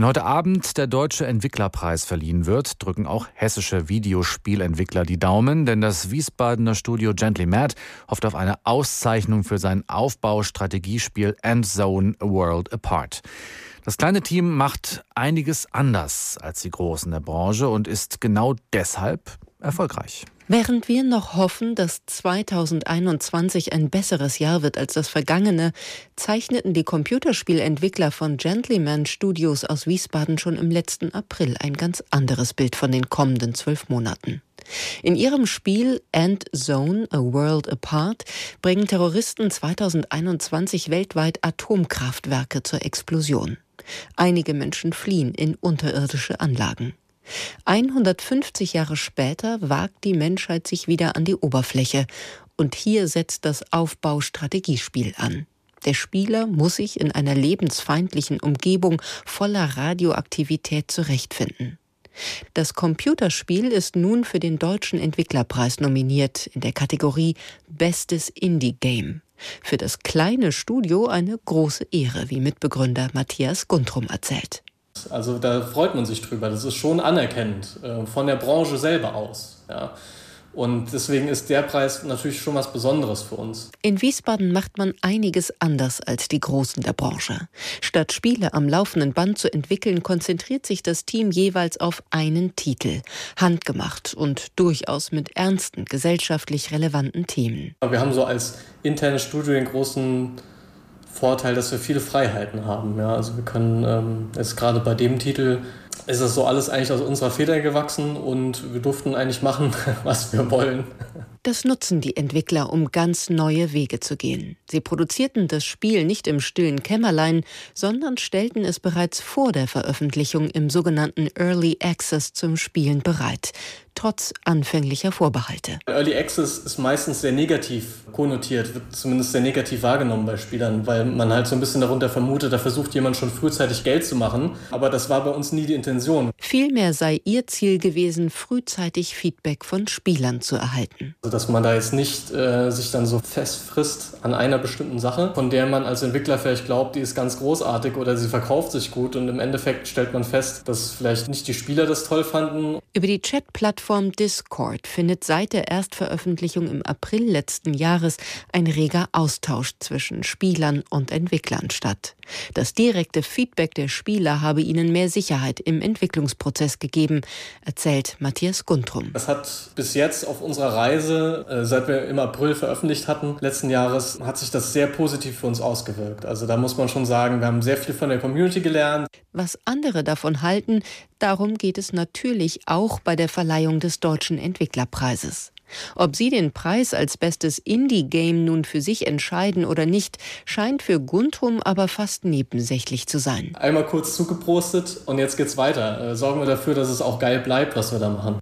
Wenn heute Abend der Deutsche Entwicklerpreis verliehen wird, drücken auch hessische Videospielentwickler die Daumen, denn das Wiesbadener Studio Gently Mad hofft auf eine Auszeichnung für sein Aufbaustrategiespiel Endzone A World Apart. Das kleine Team macht einiges anders als die Großen der Branche und ist genau deshalb erfolgreich. Während wir noch hoffen, dass 2021 ein besseres Jahr wird als das vergangene, zeichneten die Computerspielentwickler von Gentleman Studios aus Wiesbaden schon im letzten April ein ganz anderes Bild von den kommenden zwölf Monaten. In ihrem Spiel End Zone, A World Apart bringen Terroristen 2021 weltweit Atomkraftwerke zur Explosion. Einige Menschen fliehen in unterirdische Anlagen. 150 Jahre später wagt die Menschheit sich wieder an die Oberfläche und hier setzt das Aufbaustrategiespiel an. Der Spieler muss sich in einer lebensfeindlichen Umgebung voller Radioaktivität zurechtfinden. Das Computerspiel ist nun für den Deutschen Entwicklerpreis nominiert in der Kategorie Bestes Indie-Game. Für das kleine Studio eine große Ehre, wie Mitbegründer Matthias Guntrum erzählt. Also da freut man sich drüber. Das ist schon anerkennend äh, von der Branche selber aus. Ja. Und deswegen ist der Preis natürlich schon was Besonderes für uns. In Wiesbaden macht man einiges anders als die Großen der Branche. Statt Spiele am laufenden Band zu entwickeln, konzentriert sich das Team jeweils auf einen Titel. Handgemacht und durchaus mit ernsten, gesellschaftlich relevanten Themen. Wir haben so als internes Studio den großen Vorteil, dass wir viele Freiheiten haben. Ja? Also wir können ähm, gerade bei dem Titel ist das so alles eigentlich aus unserer Feder gewachsen und wir durften eigentlich machen, was wir wollen. Das nutzen die Entwickler, um ganz neue Wege zu gehen. Sie produzierten das Spiel nicht im stillen Kämmerlein, sondern stellten es bereits vor der Veröffentlichung im sogenannten Early Access zum Spielen bereit trotz anfänglicher Vorbehalte. Early Access ist meistens sehr negativ konnotiert, wird zumindest sehr negativ wahrgenommen bei Spielern, weil man halt so ein bisschen darunter vermutet, da versucht jemand schon frühzeitig Geld zu machen. Aber das war bei uns nie die Intention. Vielmehr sei ihr Ziel gewesen, frühzeitig Feedback von Spielern zu erhalten. Also, dass man da jetzt nicht äh, sich dann so festfrisst an einer bestimmten Sache, von der man als Entwickler vielleicht glaubt, die ist ganz großartig oder sie verkauft sich gut und im Endeffekt stellt man fest, dass vielleicht nicht die Spieler das toll fanden. Über die Chat-Plattform Plattform Discord findet seit der Erstveröffentlichung im April letzten Jahres ein reger Austausch zwischen Spielern und Entwicklern statt. Das direkte Feedback der Spieler habe ihnen mehr Sicherheit im Entwicklungsprozess gegeben, erzählt Matthias Guntrum. Das hat bis jetzt auf unserer Reise, äh, seit wir im April veröffentlicht hatten, letzten Jahres, hat sich das sehr positiv für uns ausgewirkt. Also da muss man schon sagen, wir haben sehr viel von der Community gelernt. Was andere davon halten, darum geht es natürlich auch bei der Verleihung des Deutschen Entwicklerpreises. Ob Sie den Preis als bestes Indie-Game nun für sich entscheiden oder nicht, scheint für Guntrum aber fast nebensächlich zu sein. Einmal kurz zugeprostet und jetzt geht's weiter. Äh, sorgen wir dafür, dass es auch geil bleibt, was wir da machen.